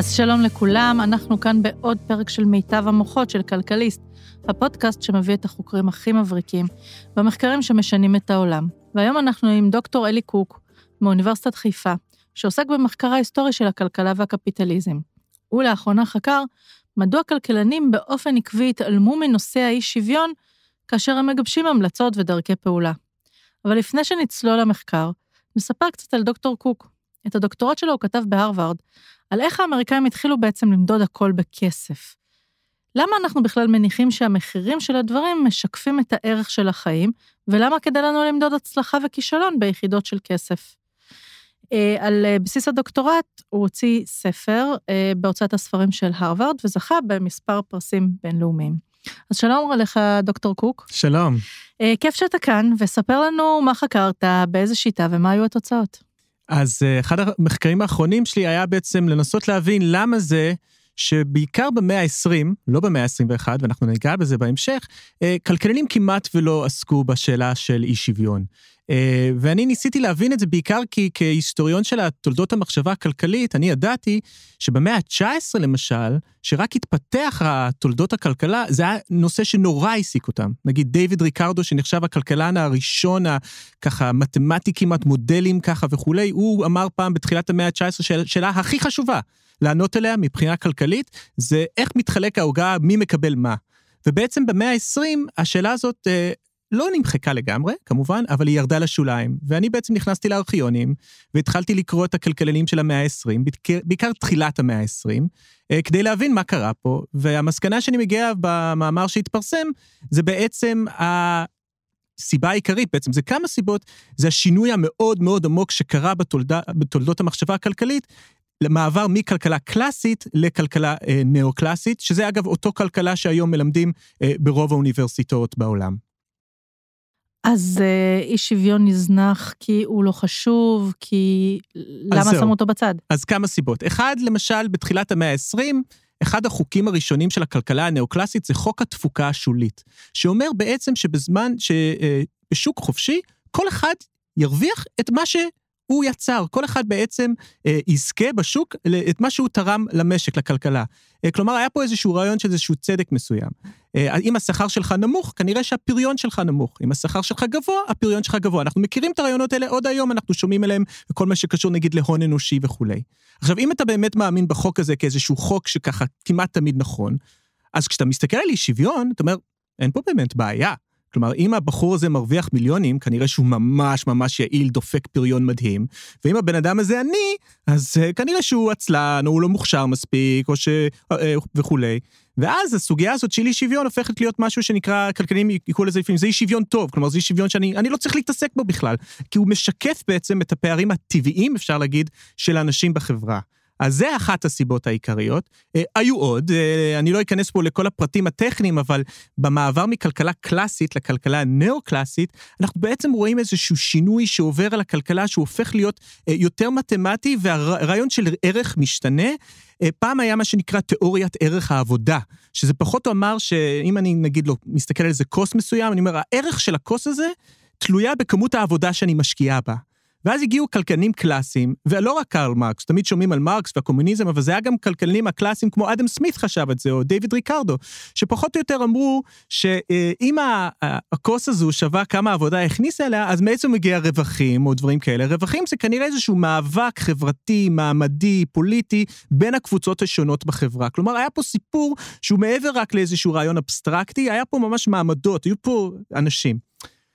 אז שלום לכולם, אנחנו כאן בעוד פרק של מיטב המוחות של כלכליסט, הפודקאסט שמביא את החוקרים הכי מבריקים במחקרים שמשנים את העולם. והיום אנחנו עם דוקטור אלי קוק מאוניברסיטת חיפה, שעוסק במחקר ההיסטורי של הכלכלה והקפיטליזם. הוא לאחרונה חקר מדוע כלכלנים באופן עקבי התעלמו מנושא האי-שוויון כאשר הם מגבשים המלצות ודרכי פעולה. אבל לפני שנצלול למחקר, נספר קצת על דוקטור קוק. את הדוקטורט שלו הוא כתב בהרווארד, על איך האמריקאים התחילו בעצם למדוד הכל בכסף. למה אנחנו בכלל מניחים שהמחירים של הדברים משקפים את הערך של החיים, ולמה כדאי לנו למדוד הצלחה וכישלון ביחידות של כסף? אה, על אה, בסיס הדוקטורט הוא הוציא ספר אה, בהוצאת הספרים של הרווארד, וזכה במספר פרסים בינלאומיים. אז שלום לך, דוקטור קוק. שלום. כיף שאתה כאן, וספר לנו מה חקרת, באיזה שיטה ומה היו התוצאות. אז אחד המחקרים האחרונים שלי היה בעצם לנסות להבין למה זה שבעיקר במאה ה-20, לא במאה ה-21, ואנחנו ניגע בזה בהמשך, כלכלנים כמעט ולא עסקו בשאלה של אי שוויון. אה, ואני ניסיתי להבין את זה בעיקר כי כהיסטוריון של תולדות המחשבה הכלכלית, אני ידעתי שבמאה ה-19 למשל, שרק התפתח תולדות הכלכלה, זה היה נושא שנורא העסיק אותם. נגיד דיוויד ריקרדו, שנחשב הכלכלן הראשון, ככה מתמטי כמעט, מודלים ככה וכולי, הוא אמר פעם בתחילת המאה ה-19, שאלה הכי חשובה לענות עליה מבחינה כלכלית, זה איך מתחלק העוגה, מי מקבל מה. ובעצם במאה ה-20, השאלה הזאת אה, לא נמחקה לגמרי, כמובן, אבל היא ירדה לשוליים. ואני בעצם נכנסתי לארכיונים, והתחלתי לקרוא את הכלכלנים של המאה ה-20, בעיקר תחילת המאה ה-20, אה, כדי להבין מה קרה פה, והמסקנה שאני מגיע במאמר שהתפרסם, זה בעצם הסיבה העיקרית, בעצם זה כמה סיבות, זה השינוי המאוד מאוד עמוק שקרה בתולדה, בתולדות המחשבה הכלכלית, למעבר מכלכלה קלאסית לכלכלה אה, נאו-קלאסית, שזה אגב אותו כלכלה שהיום מלמדים אה, ברוב האוניברסיטאות בעולם. אז אה, אי שוויון נזנח כי הוא לא חשוב, כי... למה שמו אותו בצד? אז כמה סיבות. אחד, למשל, בתחילת המאה ה-20, אחד החוקים הראשונים של הכלכלה הנאו-קלאסית זה חוק התפוקה השולית, שאומר בעצם שבזמן, שבשוק אה, חופשי, כל אחד ירוויח את מה שהוא יצר. כל אחד בעצם אה, יזכה בשוק את מה שהוא תרם למשק, לכלכלה. אה, כלומר, היה פה איזשהו רעיון של איזשהו צדק מסוים. אה, אם השכר שלך נמוך, כנראה שהפריון שלך נמוך. אם השכר שלך גבוה, הפריון שלך גבוה. אנחנו מכירים את הרעיונות האלה עוד היום, אנחנו שומעים עליהם בכל מה שקשור נגיד להון אנושי וכולי. עכשיו, אם אתה באמת מאמין בחוק הזה כאיזשהו חוק שככה כמעט תמיד נכון, אז כשאתה מסתכל על אי שוויון, אתה אומר, אין פה באמת בעיה. כלומר, אם הבחור הזה מרוויח מיליונים, כנראה שהוא ממש ממש יעיל, דופק פריון מדהים, ואם הבן אדם הזה עני, אז uh, כנראה שהוא עצלן, או הוא לא מוכשר מספיק, או ש... Uh, וכולי. ואז הסוגיה הזאת של אי שוויון הופכת להיות משהו שנקרא, כלכלנים יקראו לזה לפעמים, זה אי שוויון טוב, כלומר זה אי שוויון שאני לא צריך להתעסק בו בכלל, כי הוא משקף בעצם את הפערים הטבעיים, אפשר להגיד, של האנשים בחברה. אז זה אחת הסיבות העיקריות. אה, היו עוד, אה, אני לא אכנס פה לכל הפרטים הטכניים, אבל במעבר מכלכלה קלאסית לכלכלה נאו-קלאסית, אנחנו בעצם רואים איזשהו שינוי שעובר על הכלכלה, שהוא הופך להיות אה, יותר מתמטי, והרעיון של ערך משתנה. פעם היה מה שנקרא תיאוריית ערך העבודה, שזה פחות או אמר שאם אני נגיד לא מסתכל על איזה כוס מסוים, אני אומר, הערך של הכוס הזה תלויה בכמות העבודה שאני משקיעה בה. ואז הגיעו כלכלנים קלאסיים, ולא רק קרל מרקס, תמיד שומעים על מרקס והקומוניזם, אבל זה היה גם כלכלנים הקלאסיים כמו אדם סמית חשב את זה, או דיוויד ריקרדו, שפחות או יותר אמרו שאם הכוס הזו שווה כמה עבודה הכניסה אליה, אז מאיזה מגיע רווחים או דברים כאלה. רווחים זה כנראה איזשהו מאבק חברתי, מעמדי, פוליטי, בין הקבוצות השונות בחברה. כלומר, היה פה סיפור שהוא מעבר רק לאיזשהו רעיון אבסטרקטי, היה פה ממש מעמדות, היו פה אנשים.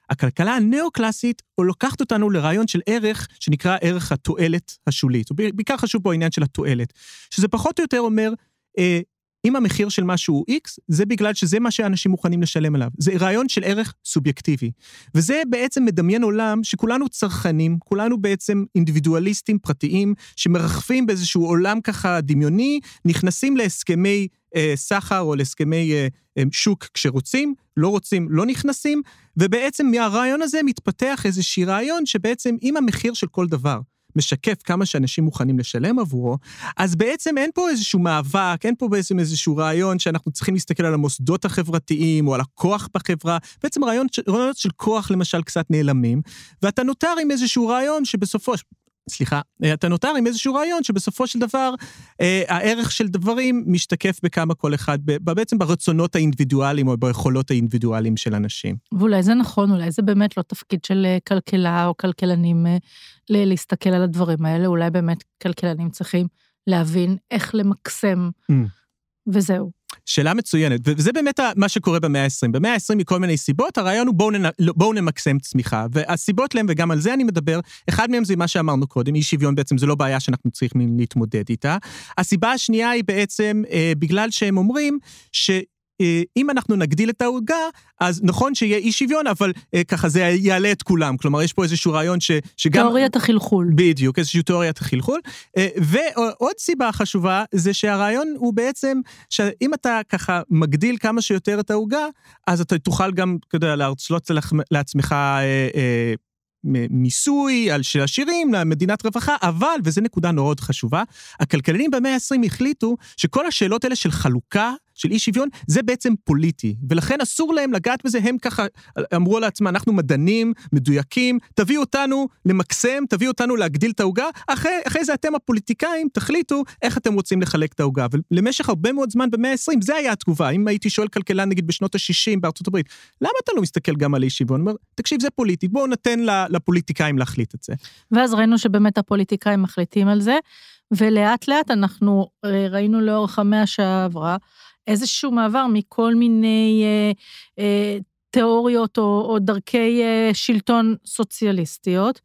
הכלכלה הנאו-קלאסית לוקחת אותנו לרעיון של ערך שנקרא ערך התועלת השולית. בעיקר חשוב פה העניין של התועלת, שזה פחות או יותר אומר, אה, אם המחיר של משהו הוא X, זה בגלל שזה מה שאנשים מוכנים לשלם עליו. זה רעיון של ערך סובייקטיבי. וזה בעצם מדמיין עולם שכולנו צרכנים, כולנו בעצם אינדיבידואליסטים פרטיים, שמרחפים באיזשהו עולם ככה דמיוני, נכנסים להסכמי אה, סחר או להסכמי אה, אה, שוק כשרוצים, לא רוצים, לא נכנסים, ובעצם מהרעיון הזה מתפתח איזשהי רעיון שבעצם אם המחיר של כל דבר משקף כמה שאנשים מוכנים לשלם עבורו, אז בעצם אין פה איזשהו מאבק, אין פה בעצם איזשהו רעיון שאנחנו צריכים להסתכל על המוסדות החברתיים או על הכוח בחברה, בעצם רעיונות של כוח למשל קצת נעלמים, ואתה נותר עם איזשהו רעיון שבסופו, סליחה, אתה נותר עם איזשהו רעיון שבסופו של דבר אה, הערך של דברים משתקף בכמה כל אחד, ב, בעצם ברצונות האינדיבידואליים או ביכולות האינדיבידואליים של אנשים. ואולי זה נכון, אולי זה באמת לא תפקיד של אה, כלכלה או כלכלנים אה, להסתכל על הדברים האלה, אולי באמת כלכלנים צריכים להבין איך למקסם, mm. וזהו. שאלה מצוינת, וזה באמת מה שקורה במאה ה-20. במאה ה-20 מכל מיני סיבות, הרעיון הוא בואו, נ... לא, בואו נמקסם צמיחה. והסיבות להם, וגם על זה אני מדבר, אחד מהם זה מה שאמרנו קודם, אי שוויון בעצם זה לא בעיה שאנחנו צריכים להתמודד איתה. הסיבה השנייה היא בעצם אה, בגלל שהם אומרים ש... אה, אם אנחנו נגדיל את העוגה, אז נכון שיהיה אי שוויון, אבל אה, ככה זה יעלה את כולם. כלומר, יש פה איזשהו רעיון ש, שגם... תיאוריית החלחול. בדיוק, איזושהי תיאוריית החלחול. אה, ועוד סיבה חשובה, זה שהרעיון הוא בעצם, שאם אתה ככה מגדיל כמה שיותר את העוגה, אז אתה תוכל גם, אתה יודע, להרצות לעצמך... אה, אה, מיסוי על של עשירים למדינת רווחה, אבל, וזו נקודה מאוד חשובה, הכלכלנים במאה ה-20 החליטו שכל השאלות האלה של חלוקה של אי שוויון, זה בעצם פוליטי, ולכן אסור להם לגעת בזה, הם ככה אמרו לעצמם, אנחנו מדענים, מדויקים, תביאו אותנו למקסם, תביאו אותנו להגדיל את העוגה, אחרי, אחרי זה אתם הפוליטיקאים תחליטו איך אתם רוצים לחלק את העוגה. ולמשך הרבה מאוד זמן במאה ה-20, זה היה התגובה. אם הייתי שואל כלכלן נגיד בשנות ה-60 בארצות הברית, למה אתה לא מסתכל גם על אי שוויון? אומר, תקשיב, זה פוליטי, בואו ניתן לפוליטיקאים להחליט את זה. ואז ראינו שבאמת הפוליטיקאים מחליטים על זה, ולאט לאט אנחנו אה, ראינו לאורך המאה שעברה, איזשהו מעבר מכל מיני אה, אה, תיאוריות או, או דרכי אה, שלטון סוציאליסטיות.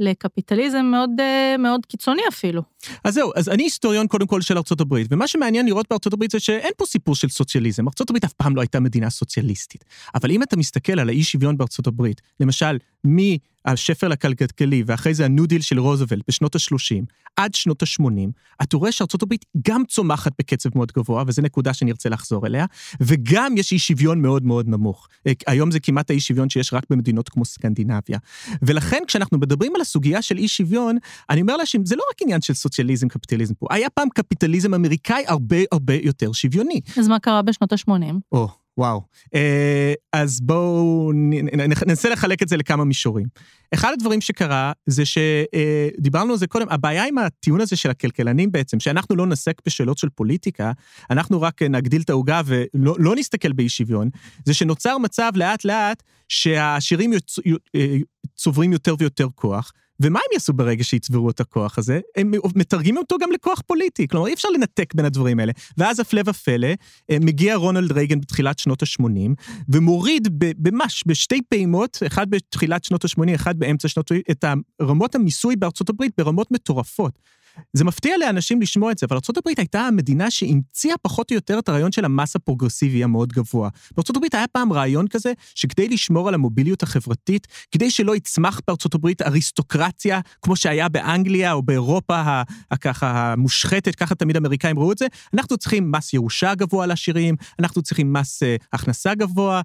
לקפיטליזם מאוד, אה, מאוד קיצוני אפילו. אז זהו, אז אני היסטוריון קודם כל של ארצות הברית, ומה שמעניין לראות בארצות הברית זה שאין פה סיפור של סוציאליזם. ארצות הברית אף פעם לא הייתה מדינה סוציאליסטית. אבל אם אתה מסתכל על האי שוויון בארצות הברית, למשל, מהשפל הכלכלי ואחרי זה הניו דיל של רוזוולט בשנות ה-30 עד שנות ה-80, אתה רואה שארצות הברית גם צומחת בקצב מאוד גבוה, וזו נקודה שאני ארצה לחזור אליה, וגם יש אי שוויון מאוד מאוד נמוך. היום זה כמעט האי שוויון שיש רק במדינות כמו סקנדינביה. ולכן כשאנחנו מדברים על הסוגיה של אי שוויון, אני אומר לאנשים, זה לא רק עניין של סוציאליזם, קפיטליזם פה, היה פעם קפיטליזם אמריקאי הרבה הרבה יותר שוויוני. אז מה קרה בשנות ה-80? או, וואו. אה, אז בואו ננסה לחלק את זה לכמה מישורים. אחד הדברים שקרה זה שדיברנו על זה קודם, הבעיה עם הטיעון הזה של הכלכלנים בעצם, שאנחנו לא נעסק בשאלות של פוליטיקה, אנחנו רק נגדיל את העוגה ולא לא נסתכל באי שוויון, זה שנוצר מצב לאט לאט שהעשירים אה, צוברים יותר ויותר כוח, ומה הם יעשו ברגע שיצברו את הכוח הזה? הם מתרגמים אותו גם לכוח פוליטי, כלומר אי אפשר לנתק בין הדברים האלה. ואז הפלא ופלא, אה, מגיע רונלד רייגן בתחילת שנות ה-80, ומוריד ממש בשתי פעימות, אחד בתחילת שנות ה-80, אחד באמצע שנות ה-80, את רמות המיסוי בארצות הברית ברמות מטורפות. זה מפתיע לאנשים לשמוע את זה, אבל ארה"ב הייתה המדינה שהמציאה פחות או יותר את הרעיון של המס הפרוגרסיבי המאוד גבוה. בארה"ב היה פעם רעיון כזה, שכדי לשמור על המוביליות החברתית, כדי שלא יצמח בארה"ב אריסטוקרטיה, כמו שהיה באנגליה או באירופה הככה המושחתת, ככה תמיד האמריקאים ראו את זה, אנחנו צריכים מס ירושה גבוה לעשירים, אנחנו צריכים מס uh, הכנסה גבוה,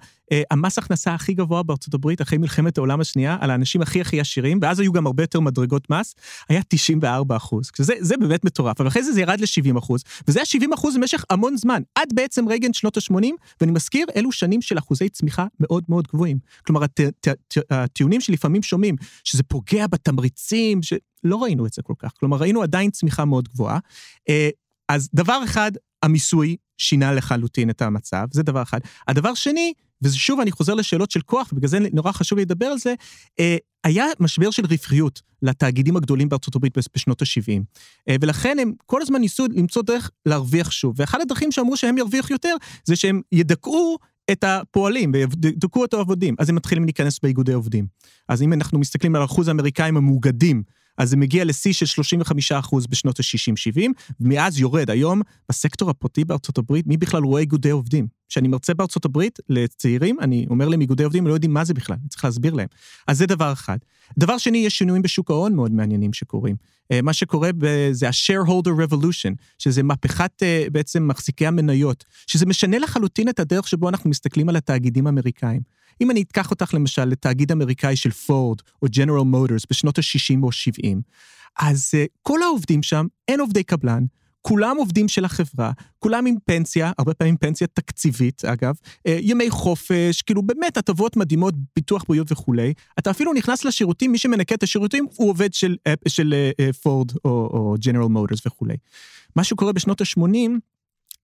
המס הכנסה הכי גבוה בארצות הברית אחרי מלחמת העולם השנייה, על האנשים הכי הכי עשירים, ואז היו גם הרבה יותר מדרגות מס, היה 94 אחוז. שזה זה באמת מטורף, אבל אחרי זה זה ירד ל-70 אחוז, וזה היה 70 אחוז במשך המון זמן, עד בעצם רייגן שנות ה-80, ואני מזכיר, אלו שנים של אחוזי צמיחה מאוד מאוד גבוהים. כלומר, הט, הט, הט, הטיעונים שלפעמים שומעים, שזה פוגע בתמריצים, שלא ראינו את זה כל כך. כלומר, ראינו עדיין צמיחה מאוד גבוהה. אה, אז דבר אחד, המיסוי שינה לחלוטין את המצב, זה דבר אחד. הדבר שני, ושוב, אני חוזר לשאלות של כוח, ובגלל זה נורא חשוב לי לדבר על זה, אה, היה משבר של רווחיות לתאגידים הגדולים בארצות הברית בשנות ה-70. אה, ולכן הם כל הזמן ניסו למצוא דרך להרוויח שוב. ואחד הדרכים שאמרו שהם ירוויחו יותר, זה שהם ידכאו את הפועלים וידכאו את העובדים. אז הם מתחילים להיכנס באיגודי עובדים. אז אם אנחנו מסתכלים על אחוז האמריקאים המאוגדים, אז זה מגיע לשיא של 35% בשנות ה-60-70, ומאז יורד. היום, בסקטור הפרטי בארצות הברית, מי בכלל רואה איגודי עובדים? כשאני מרצה בארצות הברית לצעירים, אני אומר להם איגודי עובדים, הם לא יודעים מה זה בכלל, אני צריך להסביר להם. אז זה דבר אחד. דבר שני, יש שינויים בשוק ההון מאוד מעניינים שקורים. אה, מה שקורה זה ה-shareholder revolution, שזה מהפכת אה, בעצם מחזיקי המניות, שזה משנה לחלוטין את הדרך שבו אנחנו מסתכלים על התאגידים האמריקאים. אם אני אקח אותך למשל לתאגיד אמריקאי של פורד או ג'נרל מוטורס בשנות ה-60 או 70, אז uh, כל העובדים שם, אין עובדי קבלן, כולם עובדים של החברה, כולם עם פנסיה, הרבה פעמים פנסיה תקציבית, אגב, אה, ימי חופש, כאילו באמת הטבות מדהימות, ביטוח בריאות וכולי. אתה אפילו נכנס לשירותים, מי שמנקה את השירותים הוא עובד של, פורד או, או ג'נרל מוטורס וכולי. מה שקורה בשנות ה-80,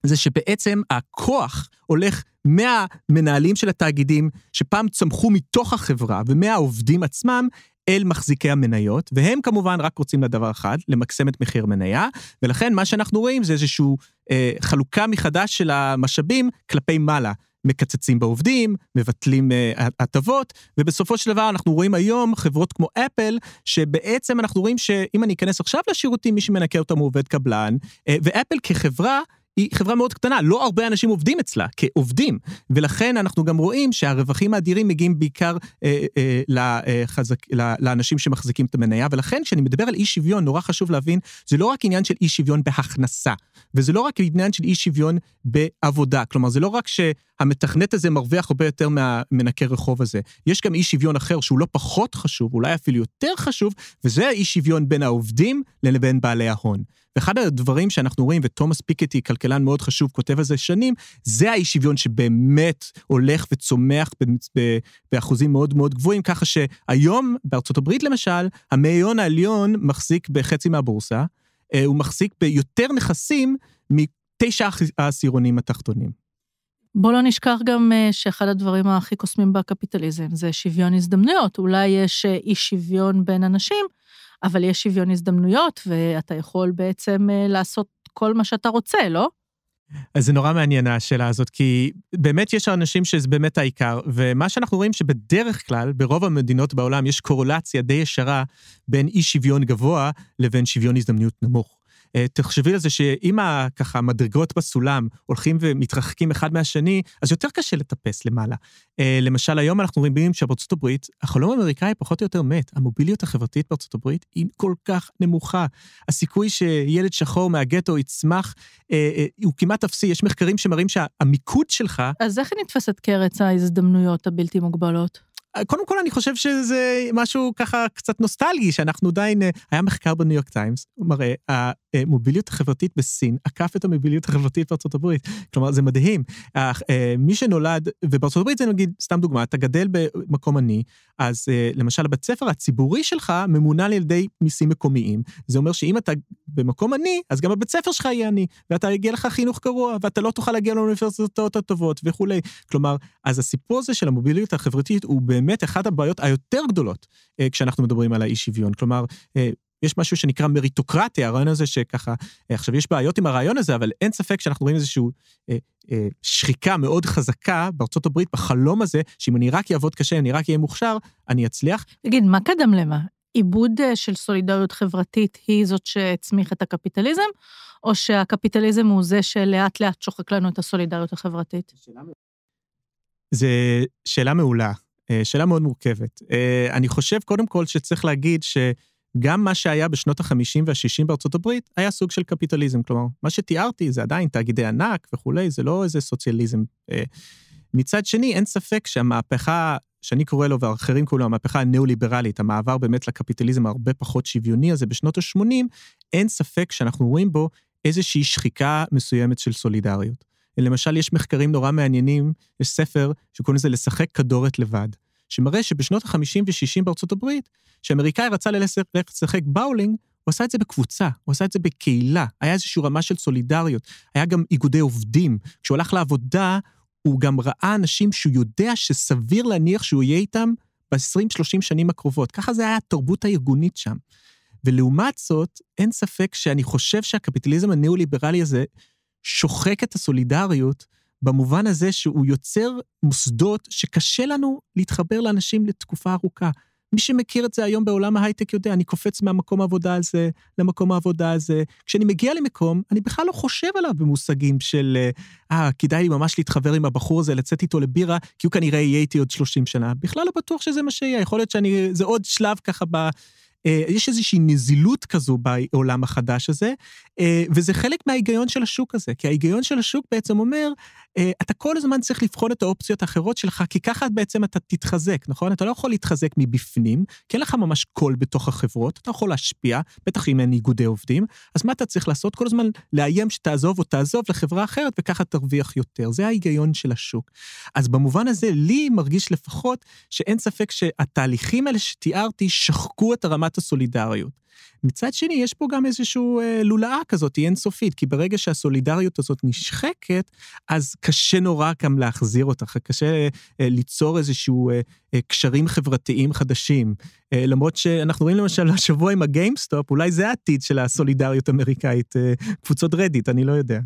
זה שבעצם הכוח הולך מהמנהלים של התאגידים, שפעם צמחו מתוך החברה, ומהעובדים עצמם, אל מחזיקי המניות, והם כמובן רק רוצים לדבר אחד, למקסם את מחיר מניה, ולכן מה שאנחנו רואים זה איזושהי אה, חלוקה מחדש של המשאבים כלפי מעלה. מקצצים בעובדים, מבטלים אה, הטבות, ובסופו של דבר אנחנו רואים היום חברות כמו אפל, שבעצם אנחנו רואים שאם אני אכנס עכשיו לשירותים, מי שמנקה אותם הוא עובד קבלן, אה, ואפל כחברה היא חברה מאוד קטנה, לא הרבה אנשים עובדים אצלה כעובדים, ולכן אנחנו גם רואים שהרווחים האדירים מגיעים בעיקר אה, אה, לחזק, לאנשים שמחזיקים את המניה, ולכן כשאני מדבר על אי שוויון, נורא חשוב להבין, זה לא רק עניין של אי שוויון בהכנסה, וזה לא רק עניין של אי שוויון בעבודה, כלומר זה לא רק שהמתכנת הזה מרוויח הרבה יותר מהמנקה רחוב הזה, יש גם אי שוויון אחר שהוא לא פחות חשוב, אולי אפילו יותר חשוב, וזה האי שוויון בין העובדים לבין בעלי ההון. ואחד הדברים שאנחנו רואים, ותומאס פיקטי, כלכלן מאוד חשוב, כותב על זה שנים, זה האי שוויון שבאמת הולך וצומח באחוזים מאוד מאוד גבוהים, ככה שהיום, בארצות הברית למשל, המאיון העליון מחזיק בחצי מהבורסה, אה, הוא מחזיק ביותר נכסים מתשע העשירונים התחתונים. בוא לא נשכח גם אה, שאחד הדברים הכי קוסמים בקפיטליזם זה שוויון הזדמנויות. אולי יש אה, אי שוויון בין אנשים, אבל יש שוויון הזדמנויות, ואתה יכול בעצם אה, לעשות כל מה שאתה רוצה, לא? אז זה נורא מעניין השאלה הזאת, כי באמת יש אנשים שזה באמת העיקר, ומה שאנחנו רואים שבדרך כלל, ברוב המדינות בעולם יש קורולציה די ישרה בין אי שוויון גבוה לבין שוויון הזדמנויות נמוך. אה, תחשבי על זה שאם ככה המדרגות בסולם הולכים ומתרחקים אחד מהשני, אז יותר קשה לטפס למעלה. אה, למשל, היום אנחנו רואים שבארצות הברית, החלום האמריקאי פחות או יותר מת. המוביליות החברתית בארצות הברית היא כל כך נמוכה. הסיכוי שילד שחור מהגטו יצמח אה, הוא כמעט אפסי. יש מחקרים שמראים שהמיקוד שלך... אז איך היא נתפסת כארץ ההזדמנויות הבלתי מוגבלות? קודם כל אני חושב שזה משהו ככה קצת נוסטלגי, שאנחנו עדיין, אה, היה מחקר בניו יורק טיימס, הוא מראה, המוביליות החברתית בסין עקף את המוביליות החברתית בארצות הברית. כלומר, זה מדהים. אה, מי שנולד, ובארצות הברית זה נגיד, סתם דוגמה, אתה גדל במקום עני, אז אה, למשל הבית ספר הציבורי שלך ממונן על ידי מיסים מקומיים. זה אומר שאם אתה במקום עני, אז גם הבית ספר שלך יהיה עני, ואתה יגיע לך חינוך גרוע, ואתה לא תוכל להגיע לאוניברסיטאות הטובות וכולי. כלומר, אז הסיפור הזה של המוביליות החברתית הוא אחת הבעיות היותר גדולות אה, כשאנחנו מדברים על האי שוויון. כלומר, אה, יש משהו שנקרא מריטוקרטיה, הרעיון הזה שככה, אה, עכשיו יש בעיות עם הרעיון הזה, אבל אין ספק שאנחנו רואים איזושהי אה, אה, שחיקה מאוד חזקה בארצות הברית בחלום הזה, שאם אני רק אעבוד קשה, אני רק אהיה מוכשר, אני אצליח. תגיד, מה קדם למה? עיבוד של סולידריות חברתית היא זאת שהצמיח את הקפיטליזם, או שהקפיטליזם הוא זה שלאט לאט שוחק לנו את הסולידריות החברתית? זו שאלה מעולה, שאלה מאוד מורכבת. אני חושב קודם כל שצריך להגיד ש... גם מה שהיה בשנות ה-50 וה-60 בארצות הברית היה סוג של קפיטליזם. כלומר, מה שתיארתי זה עדיין תאגידי ענק וכולי, זה לא איזה סוציאליזם. אה, מצד שני, אין ספק שהמהפכה, שאני קורא לו ואחרים קוראים לו המהפכה הניאו-ליברלית, המעבר באמת לקפיטליזם הרבה פחות שוויוני הזה בשנות ה-80, אין ספק שאנחנו רואים בו איזושהי שחיקה מסוימת של סולידריות. למשל, יש מחקרים נורא מעניינים, יש ספר שקוראים לזה לשחק כדורת לבד. שמראה שבשנות ה-50 ו-60 בארצות הברית, כשאמריקאי רצה ללכת לשחק באולינג, הוא עשה את זה בקבוצה, הוא עשה את זה בקהילה, היה איזושהי רמה של סולידריות, היה גם איגודי עובדים. כשהוא הלך לעבודה, הוא גם ראה אנשים שהוא יודע שסביר להניח שהוא יהיה איתם ב-20-30 שנים הקרובות. ככה זה היה התרבות הארגונית שם. ולעומת זאת, אין ספק שאני חושב שהקפיטליזם הניאו-ליברלי הזה שוחק את הסולידריות במובן הזה שהוא יוצר מוסדות שקשה לנו להתחבר לאנשים לתקופה ארוכה. מי שמכיר את זה היום בעולם ההייטק יודע, אני קופץ מהמקום העבודה הזה למקום העבודה הזה. כשאני מגיע למקום, אני בכלל לא חושב עליו במושגים של, אה, כדאי לי ממש להתחבר עם הבחור הזה, לצאת איתו לבירה, כי הוא כנראה יהיה איתי עוד 30 שנה. בכלל לא בטוח שזה מה שיהיה, יכול להיות שאני, זה עוד שלב ככה ב... אה, יש איזושהי נזילות כזו בעולם החדש הזה, אה, וזה חלק מההיגיון של השוק הזה, כי ההיגיון של השוק בעצם אומר, אה, אתה כל הזמן צריך לבחון את האופציות האחרות שלך, כי ככה בעצם אתה תתחזק, נכון? אתה לא יכול להתחזק מבפנים, כי אין לך ממש קול בתוך החברות, אתה יכול להשפיע, בטח אם אין איגודי עובדים, אז מה אתה צריך לעשות? כל הזמן לאיים שתעזוב או תעזוב לחברה אחרת, וככה תרוויח יותר. זה ההיגיון של השוק. אז במובן הזה, לי מרגיש לפחות שאין ספק שהתהליכים האלה שתיארתי שחקו את רמת הסולידריות. מצד שני, יש פה גם איזושהי אה, לולאה כזאת, היא אינסופית, כי ברגע שהסולידריות הזאת נשחקת, אז קשה נורא גם להחזיר אותה, קשה אה, ליצור איזשהו אה, קשרים חברתיים חדשים. למרות שאנחנו רואים למשל השבוע עם הגיימסטופ, אולי זה העתיד של הסולידריות האמריקאית, קבוצות רדיט, אני לא יודע.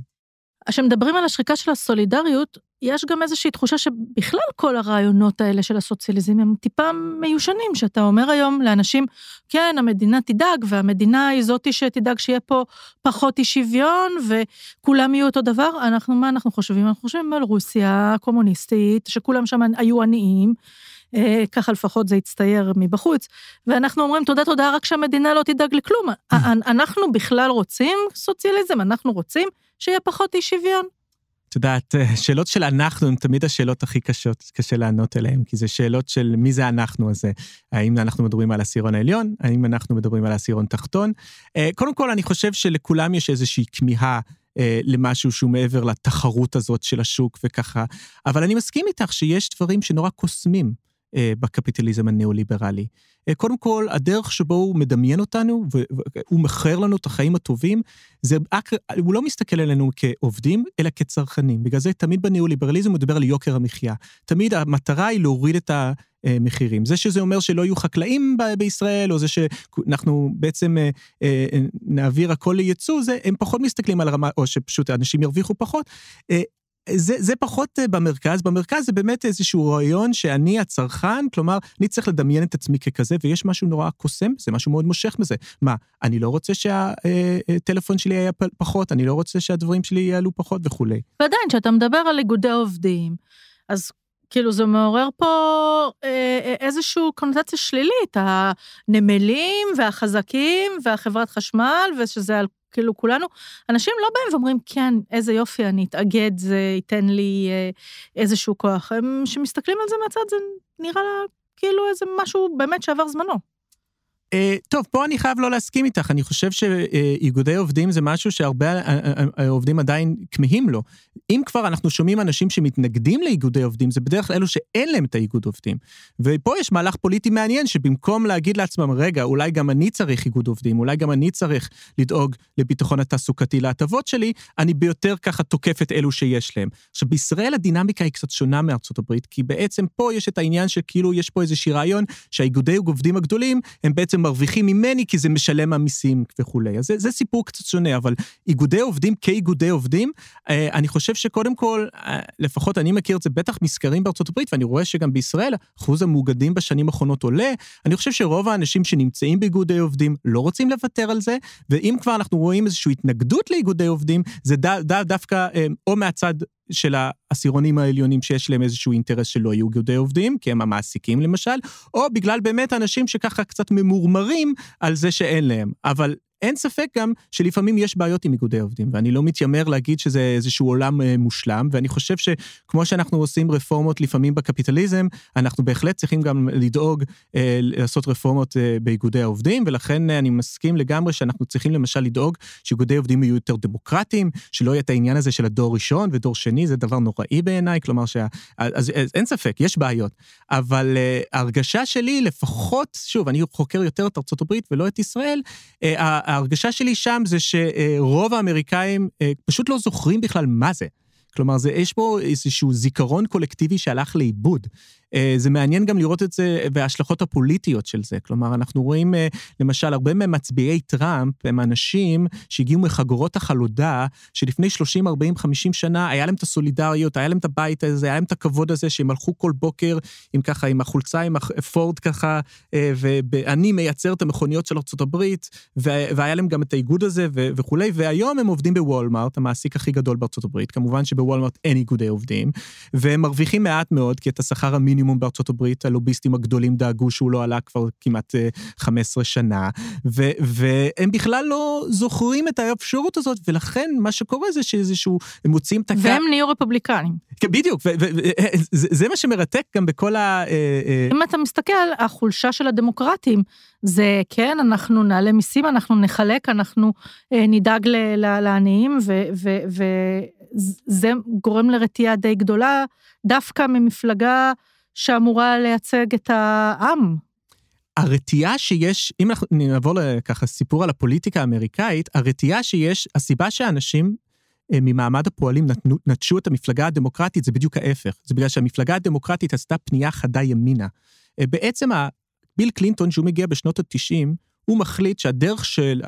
כשמדברים על השחיקה של הסולידריות, יש גם איזושהי תחושה שבכלל כל הרעיונות האלה של הסוציאליזם הם טיפה מיושנים, שאתה אומר היום לאנשים, כן, המדינה תדאג, והמדינה היא זאתי שתדאג שיהיה פה פחות אי שוויון, וכולם יהיו אותו דבר. אנחנו, מה אנחנו חושבים? אנחנו חושבים על רוסיה קומוניסטית, שכולם שם היו עניים. אה, ככה לפחות זה יצטייר מבחוץ, ואנחנו אומרים תודה תודה רק שהמדינה לא תדאג לכלום. אנחנו בכלל רוצים סוציאליזם, אנחנו רוצים שיהיה פחות אי שוויון. את יודעת, אה, שאלות של אנחנו הן תמיד השאלות הכי קשות, קשה לענות עליהן, כי זה שאלות של מי זה אנחנו הזה. האם אנחנו מדברים על העשירון העליון? האם אנחנו מדברים על העשירון תחתון? אה, קודם כל, אני חושב שלכולם יש איזושהי כמיהה אה, למשהו שהוא מעבר לתחרות הזאת של השוק וככה, אבל אני מסכים איתך שיש דברים שנורא קוסמים. אה, בקפיטליזם הניאו-ליברלי. אה, קודם כל, הדרך שבו הוא מדמיין אותנו, והוא מכר לנו את החיים הטובים, זה, הוא לא מסתכל עלינו כעובדים, אלא כצרכנים. בגלל זה תמיד בניאו-ליברליזם הוא מדבר על יוקר המחיה. תמיד המטרה היא להוריד את המחירים. זה שזה אומר שלא יהיו חקלאים בישראל, או זה שאנחנו בעצם אה, נעביר הכל לייצוא, זה, הם פחות מסתכלים על הרמה, או שפשוט אנשים ירוויחו פחות. זה, זה פחות אה, במרכז, במרכז זה באמת איזשהו רעיון שאני הצרכן, כלומר, אני צריך לדמיין את עצמי ככזה, ויש משהו נורא קוסם בזה, משהו מאוד מושך בזה. מה, אני לא רוצה שהטלפון אה, אה, שלי יהיה פחות, אני לא רוצה שהדברים שלי יעלו פחות וכולי. ועדיין, כשאתה מדבר על איגודי עובדים, אז כאילו זה מעורר פה אה, איזושהי קונוטציה שלילית, הנמלים והחזקים והחברת חשמל, ושזה על כאילו כולנו, אנשים לא באים ואומרים, כן, איזה יופי, אני אתאגד, זה ייתן לי אה, איזשהו כוח. הם, שמסתכלים על זה מהצד, זה נראה לה כאילו איזה משהו באמת שעבר זמנו. Uh, טוב, פה אני חייב לא להסכים איתך, אני חושב שאיגודי עובדים זה משהו שהרבה עובדים עדיין כמהים לו. אם כבר אנחנו שומעים אנשים שמתנגדים לאיגודי עובדים, זה בדרך כלל אלו שאין להם את האיגוד עובדים. ופה יש מהלך פוליטי מעניין, שבמקום להגיד לעצמם, רגע, אולי גם אני צריך איגוד עובדים, אולי גם אני צריך לדאוג לביטחון התעסוקתי להטבות שלי, אני ביותר ככה תוקף את אלו שיש להם. עכשיו, בישראל הדינמיקה היא קצת שונה מארצות הברית, כי בעצם פה יש את העניין שכאילו יש פה איזשהו רעיון שהאיגודי עובדים הגדולים הם בעצם בעצם מרוויחים ממני כי זה משלם המיסים וכולי. אז זה, זה סיפור קצת שונה, אבל איגודי עובדים כאיגודי עובדים, אה, אני חושב שקודם כל, אה, לפחות אני מכיר את זה בטח מסקרים בארצות הברית, ואני רואה שגם בישראל אחוז המאוגדים בשנים האחרונות עולה. אני חושב שרוב האנשים שנמצאים באיגודי עובדים לא רוצים לוותר על זה, ואם כבר אנחנו רואים איזושהי התנגדות לאיגודי עובדים, זה ד, ד, דווקא אה, או מהצד של העשירונים העליונים שיש להם איזשהו אינטרס שלא יהיו גאודי עובדים, כי הם המעסיקים למשל, או בגלל באמת אנשים שככה קצת ממורמרים על זה שאין להם. אבל אין ספק גם שלפעמים יש בעיות עם איגודי עובדים, ואני לא מתיימר להגיד שזה איזשהו עולם אה, מושלם, ואני חושב שכמו שאנחנו עושים רפורמות לפעמים בקפיטליזם, אנחנו בהחלט צריכים גם לדאוג אה, לעשות רפורמות אה, באיגודי העובדים, ולכן אה, אני מסכים לגמרי שאנחנו צריכים למשל לדאוג שאיגודי עובדים יהיו יותר דמוקרטיים, שלא יהיה את העניין הזה של הדור ראשון ודור שני, זה דבר נוראי בעיניי, כלומר שה... אז, אז, אז אין ספק, יש בעיות, אבל אה, ההרגשה שלי, לפחות, שוב, אני חוקר יותר את ארה"ב ולא את ישראל, אה, ההרגשה שלי שם זה שרוב האמריקאים אה, פשוט לא זוכרים בכלל מה זה. כלומר, זה, יש פה איזשהו זיכרון קולקטיבי שהלך לאיבוד. אה, זה מעניין גם לראות את זה וההשלכות הפוליטיות של זה. כלומר, אנחנו רואים, אה, למשל, הרבה ממצביעי טראמפ הם אנשים שהגיעו מחגורות החלודה, שלפני 30, 40, 50 שנה היה להם את הסולידריות, היה להם את הבית הזה, היה להם את הכבוד הזה, שהם הלכו כל בוקר עם ככה, עם החולצה, עם הפורד ככה, אה, ואני מייצר את המכוניות של ארה"ב, והיה להם גם את האיגוד הזה וכולי, והיום הם עובדים בוולמארט, המעסיק הכי גדול הברית. כמובן שבוולמארט אין איגודי עובדים, והם מרוויחים מעט מאוד, כי את השכר המינימום המינימום בארצות הברית, הלוביסטים הגדולים דאגו שהוא לא עלה כבר כמעט 15 שנה, ו, והם בכלל לא זוכרים את האפשרות הזאת, ולכן מה שקורה זה שאיזשהו, הם מוצאים את הקו... והם נהיו רפובליקנים. כן, בדיוק, וזה מה שמרתק גם בכל ה... אם אתה מסתכל, החולשה של הדמוקרטים, זה כן, אנחנו נעלה מיסים, אנחנו נחלק, אנחנו נדאג לעניים, וזה גורם לרתיעה די גדולה, דווקא ממפלגה שאמורה לייצג את העם. הרתיעה שיש, אם אנחנו נעבור לככה סיפור על הפוליטיקה האמריקאית, הרתיעה שיש, הסיבה שאנשים ממעמד הפועלים נטשו את המפלגה הדמוקרטית, זה בדיוק ההפך. זה בגלל שהמפלגה הדמוקרטית עשתה פנייה חדה ימינה. בעצם ביל קלינטון, שהוא מגיע בשנות ה-90, הוא מחליט שהדרך של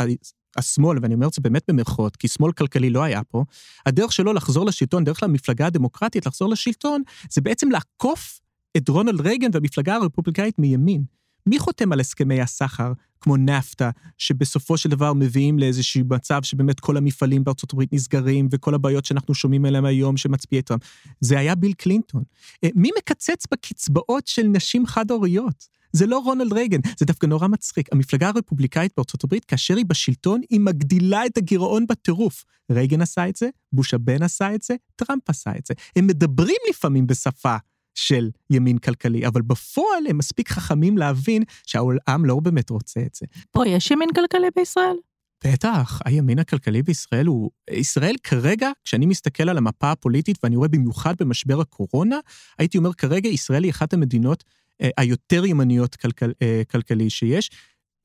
השמאל, ואני אומר את זה באמת במרכאות, כי שמאל כלכלי לא היה פה, הדרך שלו לחזור לשלטון, דרך למפלגה הדמוקרטית לחזור לשלטון, זה בעצם לעקוף את רונלד רייגן והמפלגה הרפובליקאית מימין. מי חותם על הסכמי הסחר כמו נפטה, שבסופו של דבר מביאים לאיזשהו מצב שבאמת כל המפעלים בארצות הברית נסגרים, וכל הבעיות שאנחנו שומעים עליהם היום שמצביעי טראמפ? זה היה ביל קלינטון. מי מקצץ בקצבאות של נשים חד-הוריות? זה לא רונלד רייגן, זה דווקא נורא מצחיק. המפלגה הרפובליקאית בארצות הברית, כאשר היא בשלטון, היא מגדילה את הגירעון בטירוף. רייגן עשה את זה, בוש הבן עשה את זה, טראמפ עשה את זה. הם מדברים לפעמים בשפה של ימין כלכלי, אבל בפועל הם מספיק חכמים להבין שהעולם לא באמת רוצה את זה. פה יש ימין כלכלי בישראל? בטח, הימין הכלכלי בישראל הוא... ישראל כרגע, כשאני מסתכל על המפה הפוליטית, ואני רואה במיוחד במשבר הקורונה, הייתי אומר כרגע ישראל היא אחת המדינות היותר ימניות כלכל, כלכלי שיש.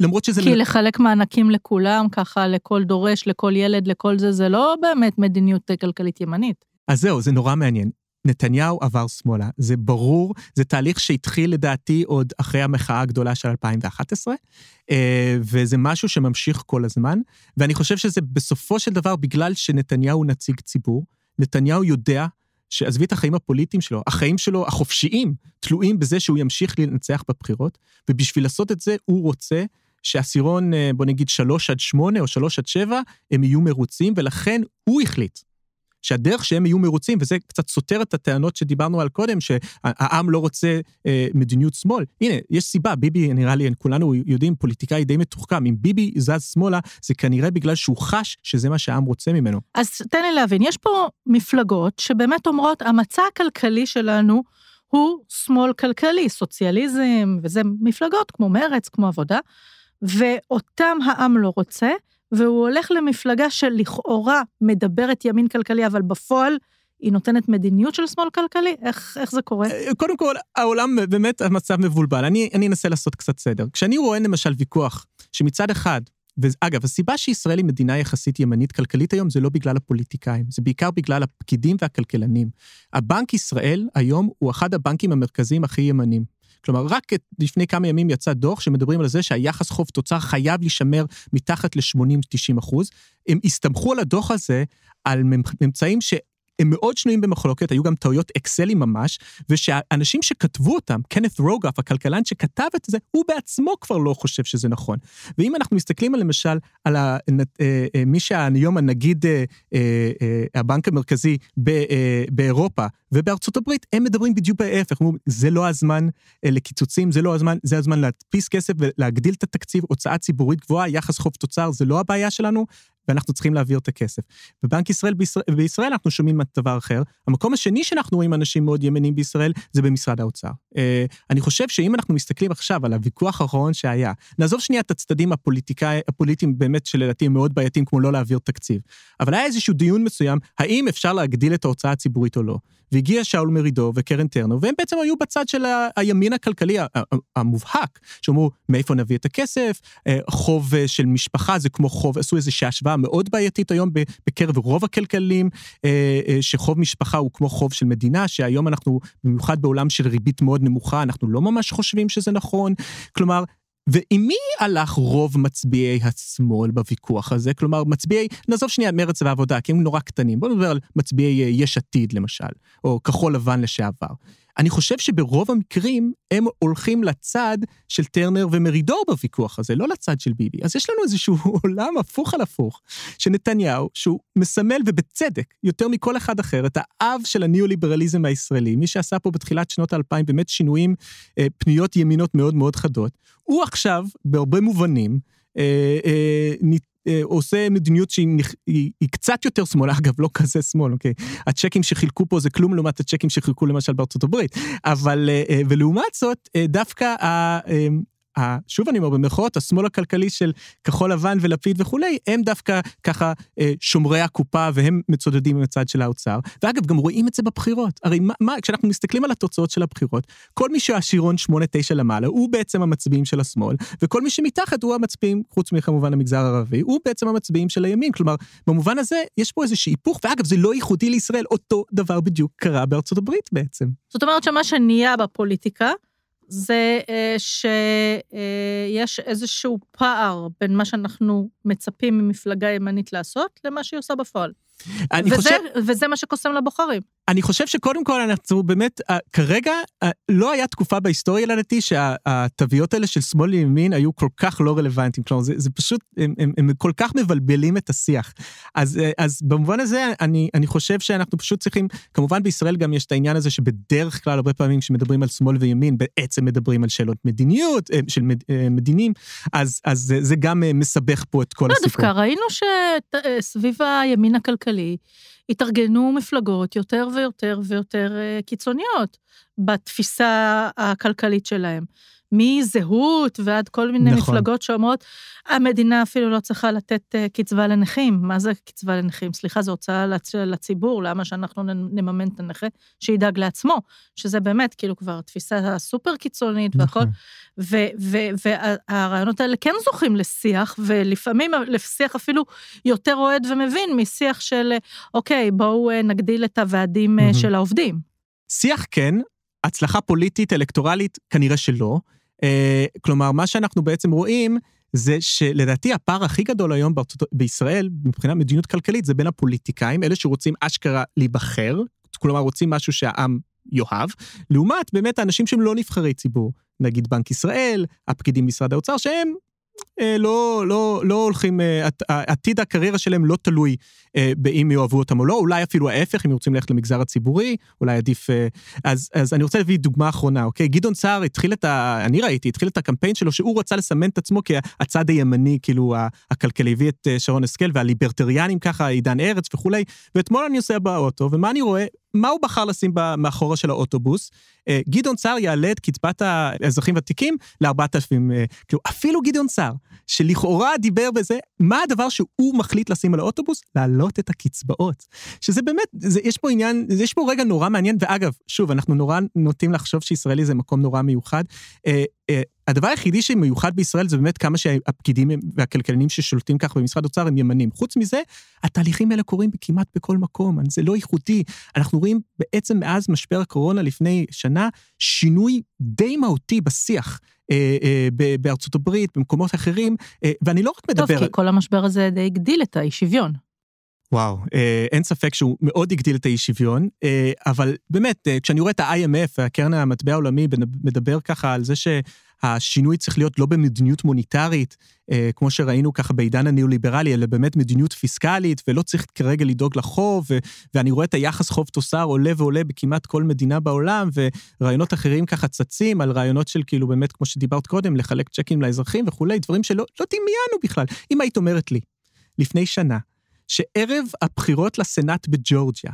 למרות שזה... כי לחלק מענקים לכולם, ככה לכל דורש, לכל ילד, לכל זה, זה לא באמת מדיניות כלכלית ימנית. אז זהו, זה נורא מעניין. נתניהו עבר שמאלה, זה ברור, זה תהליך שהתחיל לדעתי עוד אחרי המחאה הגדולה של 2011, וזה משהו שממשיך כל הזמן, ואני חושב שזה בסופו של דבר בגלל שנתניהו נציג ציבור, נתניהו יודע שעזבי את החיים הפוליטיים שלו, החיים שלו החופשיים תלויים בזה שהוא ימשיך לנצח בבחירות, ובשביל לעשות את זה הוא רוצה שעשירון, בוא נגיד, 3 עד 8 או 3 עד 7, הם יהיו מרוצים, ולכן הוא החליט שהדרך שהם יהיו מרוצים, וזה קצת סותר את הטענות שדיברנו על קודם, שהעם לא רוצה אה, מדיניות שמאל. הנה, יש סיבה, ביבי, נראה לי, כולנו יודעים, פוליטיקאי די מתוחכם. אם ביבי זז שמאלה, זה כנראה בגלל שהוא חש שזה מה שהעם רוצה ממנו. אז תן לי להבין, יש פה מפלגות שבאמת אומרות, המצע הכלכלי שלנו הוא שמאל כלכלי, סוציאליזם, וזה מפלגות כמו מרץ, כמו עבודה, ואותם העם לא רוצה. והוא הולך למפלגה שלכאורה מדברת ימין כלכלי, אבל בפועל היא נותנת מדיניות של שמאל כלכלי? איך, איך זה קורה? אה, קודם כל, העולם באמת, המצב מבולבל. אני, אני אנסה לעשות קצת סדר. כשאני רואה למשל ויכוח שמצד אחד, ואגב, הסיבה שישראל היא מדינה יחסית ימנית כלכלית היום זה לא בגלל הפוליטיקאים, זה בעיקר בגלל הפקידים והכלכלנים. הבנק ישראל היום הוא אחד הבנקים המרכזיים הכי ימנים. כלומר, רק לפני כמה ימים יצא דוח שמדברים על זה שהיחס חוב תוצר חייב להישמר מתחת ל-80-90 אחוז. הם הסתמכו על הדוח הזה על ממצאים ש... הם מאוד שנויים במחלוקת, היו גם טעויות אקסלים ממש, ושהאנשים שכתבו אותם, קנת רוגף, הכלכלן שכתב את זה, הוא בעצמו כבר לא חושב שזה נכון. ואם אנחנו מסתכלים על למשל על אה, אה, מי שהיום הנגיד אה, הבנק המרכזי באירופה ובארצות הברית, הם מדברים בדיוק בהפך, אומרים, זה לא הזמן לקיצוצים, זה לא הזמן, זה הזמן להדפיס כסף ולהגדיל את התקציב, הוצאה ציבורית גבוהה, יחס חוב תוצר, זה לא הבעיה שלנו, ואנחנו צריכים להעביר את הכסף. בבנק ישראל, בישראל, בישראל אנחנו שומעים דבר אחר. המקום השני שאנחנו רואים אנשים מאוד ימנים בישראל, זה במשרד האוצר. אה, אני חושב שאם אנחנו מסתכלים עכשיו על הוויכוח האחרון שהיה, נעזוב שנייה את הצדדים הפוליטיים באמת שלדעתי הם מאוד בעייתיים, כמו לא להעביר תקציב, אבל היה איזשהו דיון מסוים, האם אפשר להגדיל את ההוצאה הציבורית או לא. והגיע שאול מרידור וקרן טרנר, והם בעצם היו בצד של הימין הכלכלי המובהק, שאמרו, מאיפה נביא את הכסף, אה, חוב אה, של משפחה זה כמו חוב, עשו איזושהי השוואה מאוד בעייתית היום בקרב רוב הכלכלים, אה, שחוב משפחה הוא כמו חוב של מדינה, שהיום אנחנו, במיוחד בעולם של ריבית מאוד נמוכה, אנחנו לא ממש חושבים שזה נכון. כלומר, ועם מי הלך רוב מצביעי השמאל בוויכוח הזה? כלומר, מצביעי, נעזוב שנייה מרץ ועבודה, כי הם נורא קטנים. בואו נדבר על מצביעי יש עתיד, למשל, או כחול לבן לשעבר. אני חושב שברוב המקרים הם הולכים לצד של טרנר ומרידור בוויכוח הזה, לא לצד של ביבי. אז יש לנו איזשהו עולם הפוך על הפוך, שנתניהו, שהוא מסמל, ובצדק, יותר מכל אחד אחר, את האב של הניאו-ליברליזם הישראלי, מי שעשה פה בתחילת שנות האלפיים באמת שינויים, אה, פניות ימינות מאוד מאוד חדות, הוא עכשיו, בהרבה מובנים, אה, אה, עושה מדיניות שהיא היא, היא קצת יותר שמאל, אגב, לא כזה שמאל, אוקיי? הצ'קים שחילקו פה זה כלום לעומת הצ'קים שחילקו למשל בארצות הברית. אבל, אה, אה, ולעומת זאת, דווקא שוב אני אומר במרכאות, השמאל הכלכלי של כחול לבן ולפיד וכולי, הם דווקא ככה אה, שומרי הקופה והם מצודדים מצד של האוצר. ואגב, גם רואים את זה בבחירות. הרי מה, מה, כשאנחנו מסתכלים על התוצאות של הבחירות, כל מי שהעשירון 8-9 למעלה, הוא בעצם המצביעים של השמאל, וכל מי שמתחת הוא המצביעים, חוץ מכמובן המגזר הערבי, הוא בעצם המצביעים של הימין. כלומר, במובן הזה, יש פה איזשהו היפוך, ואגב, זה לא ייחודי לישראל, אותו דבר בדיוק קרה בארצות הברית בעצם. זאת אומרת שמה שנהיה בפוליטיקה, זה אה, שיש איזשהו פער בין מה שאנחנו מצפים ממפלגה ימנית לעשות למה שהיא עושה בפועל. אני וזה, חושב... וזה מה שקוסם לבוחרים. אני חושב שקודם כל אנחנו באמת, uh, כרגע uh, לא היה תקופה בהיסטוריה לדעתי שהתוויות האלה של שמאל לימין היו כל כך לא רלוונטיים, כלומר זה, זה פשוט, הם, הם, הם כל כך מבלבלים את השיח. אז, uh, אז במובן הזה אני, אני חושב שאנחנו פשוט צריכים, כמובן בישראל גם יש את העניין הזה שבדרך כלל הרבה פעמים כשמדברים על שמאל וימין בעצם מדברים על שאלות מדיניות, של מד, מדינים, אז, אז uh, זה גם מסבך פה את כל לא, הסיפור. לא, דווקא ראינו שסביב הימין הכלכלי, התארגנו מפלגות יותר ויותר ויותר אה, קיצוניות בתפיסה הכלכלית שלהם. מזהות ועד כל מיני נכון. מפלגות שאומרות, המדינה אפילו לא צריכה לתת uh, קצבה לנכים. מה זה קצבה לנכים? סליחה, זו הוצאה לצ... לציבור, למה שאנחנו נממן את הנכה? שידאג לעצמו, שזה באמת כאילו כבר תפיסה סופר קיצונית נכון. והכל. והרעיונות האלה כן זוכים לשיח, ולפעמים לשיח אפילו יותר אוהד ומבין משיח של, אוקיי, בואו אה, נגדיל את הוועדים mm-hmm. של העובדים. שיח כן, הצלחה פוליטית, אלקטורלית, כנראה שלא. אה, כלומר, מה שאנחנו בעצם רואים, זה שלדעתי הפער הכי גדול היום בישראל, מבחינת מדיניות כלכלית, זה בין הפוליטיקאים, אלה שרוצים אשכרה להיבחר, כלומר רוצים משהו שהעם יאהב, לעומת באמת האנשים שהם לא נבחרי ציבור, נגיד בנק ישראל, הפקידים במשרד האוצר, שהם לא, לא, לא הולכים, אה, עתיד הקריירה שלהם לא תלוי אה, באם יאהבו אותם או לא, אולי אפילו ההפך, אם רוצים ללכת למגזר הציבורי, אולי עדיף... אז, אז אני רוצה להביא דוגמה אחרונה, אוקיי? גדעון סער התחיל את ה... אני ראיתי, התחיל את הקמפיין שלו, שהוא רצה לסמן את עצמו כהצד הימני, כאילו, הכלכלי, הביא את שרון השכל והליברטריאנים ככה, עידן ארץ וכולי, ואתמול אני נוסע באוטו, ומה אני רואה? מה הוא בחר לשים מאחורה של האוטובוס? אה, גדעון סער יעלה את קצבת האזרחים ותיקים ל-4,000. אה, כאילו, אפילו גדעון סער, שלכאורה דיבר בזה, מה הדבר שהוא מחליט לשים על האוטובוס? להעלות את הקצבאות. שזה באמת, זה, יש פה עניין, יש פה רגע נורא מעניין, ואגב, שוב, אנחנו נורא נוטים לחשוב שישראלי זה מקום נורא מיוחד. אה, הדבר היחידי שמיוחד בישראל זה באמת כמה שהפקידים והכלכלנים ששולטים ככה במשרד האוצר הם ימנים. חוץ מזה, התהליכים האלה קורים כמעט בכל מקום, זה לא ייחודי. אנחנו רואים בעצם מאז משבר הקורונה לפני שנה, שינוי די מהותי בשיח. אה, אה, בארצות הברית, במקומות אחרים, אה, ואני לא רק מדבר... טוב, כי כל המשבר הזה די הגדיל את האי שוויון. וואו, אה, אין ספק שהוא מאוד הגדיל את האי שוויון, אה, אבל באמת, אה, כשאני רואה את ה-IMF, הקרן המטבע העולמי, מדבר ככה על זה שהשינוי צריך להיות לא במדיניות מוניטרית, כמו שראינו ככה בעידן הניאו-ליברלי, אלא באמת מדיניות פיסקלית, ולא צריך כרגע לדאוג לחוב, ואני רואה את היחס חוב תוצר עולה ועולה בכמעט כל מדינה בעולם, ורעיונות אחרים ככה צצים על רעיונות של כאילו באמת, כמו שדיברת קודם, לחלק צ'קים לאזרחים וכולי, דברים שלא לא דמיינו בכלל. אם היית אומרת לי, לפני שנה, שערב הבחירות לסנאט בג'ורג'יה,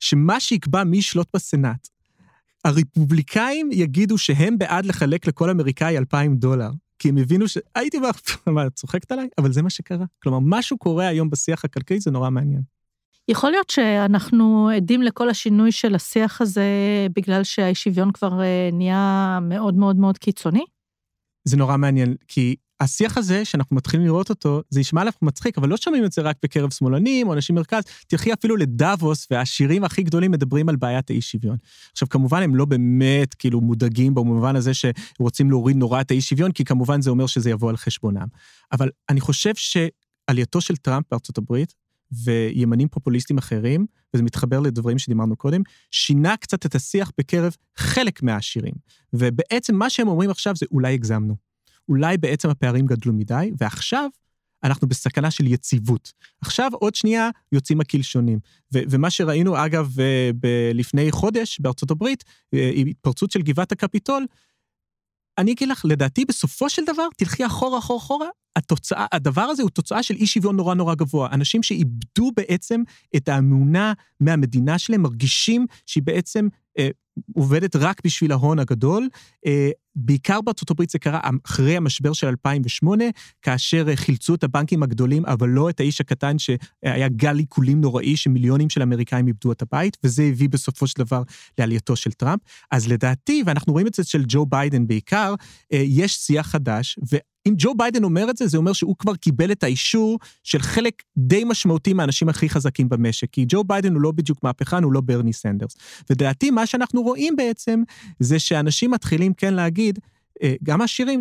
שמה שיקבע מי ישלוט בסנאט, הרפובליקאים יגידו שהם בעד לחלק לכל אמריקאי 2,000 דולר, כי הם הבינו ש... הייתי בא, מה, את צוחקת עליי? אבל זה מה שקרה. כלומר, משהו קורה היום בשיח הכלכלי, זה נורא מעניין. יכול להיות שאנחנו עדים לכל השינוי של השיח הזה בגלל שהאי שוויון כבר אה, נהיה מאוד מאוד מאוד קיצוני? זה נורא מעניין, כי השיח הזה, שאנחנו מתחילים לראות אותו, זה ישמע לך מצחיק, אבל לא שומעים את זה רק בקרב שמאלנים או אנשים מרכז. תלכי אפילו לדאבוס, והעשירים הכי גדולים מדברים על בעיית האי-שוויון. עכשיו, כמובן, הם לא באמת כאילו מודאגים במובן הזה שרוצים להוריד נורא את האי-שוויון, כי כמובן זה אומר שזה יבוא על חשבונם. אבל אני חושב שעלייתו של טראמפ בארצות הברית, וימנים פופוליסטים אחרים, וזה מתחבר לדברים שדיברנו קודם, שינה קצת את השיח בקרב חלק מהעשירים. ובעצם מה שהם אומרים עכשיו זה אולי הגזמנו. אולי בעצם הפערים גדלו מדי, ועכשיו אנחנו בסכנה של יציבות. עכשיו, עוד שנייה, יוצאים הקלשונים. ו- ומה שראינו, אגב, ב- ב- לפני חודש בארצות הברית, אה, התפרצות של גבעת הקפיטול, אני אגיד לך, לדעתי, בסופו של דבר, תלכי אחורה, אחורה, אחורה, התוצאה, הדבר הזה הוא תוצאה של אי שוויון נורא נורא גבוה. אנשים שאיבדו בעצם את האמונה מהמדינה שלהם, מרגישים שהיא בעצם אה, עובדת רק בשביל ההון הגדול. אה, בעיקר בארצות הברית זה קרה אחרי המשבר של 2008, כאשר אה, חילצו את הבנקים הגדולים, אבל לא את האיש הקטן שהיה גל עיקולים נוראי, שמיליונים של אמריקאים איבדו את הבית, וזה הביא בסופו של דבר לעלייתו של טראמפ. אז לדעתי, ואנחנו רואים את זה אצל ג'ו ביידן בעיקר, אה, יש שיח חדש, אם ג'ו ביידן אומר את זה, זה אומר שהוא כבר קיבל את האישור של חלק די משמעותי מהאנשים הכי חזקים במשק, כי ג'ו ביידן הוא לא בדיוק מהפכן, הוא לא ברני סנדרס. ודעתי, מה שאנחנו רואים בעצם, זה שאנשים מתחילים כן להגיד, אה, גם העשירים,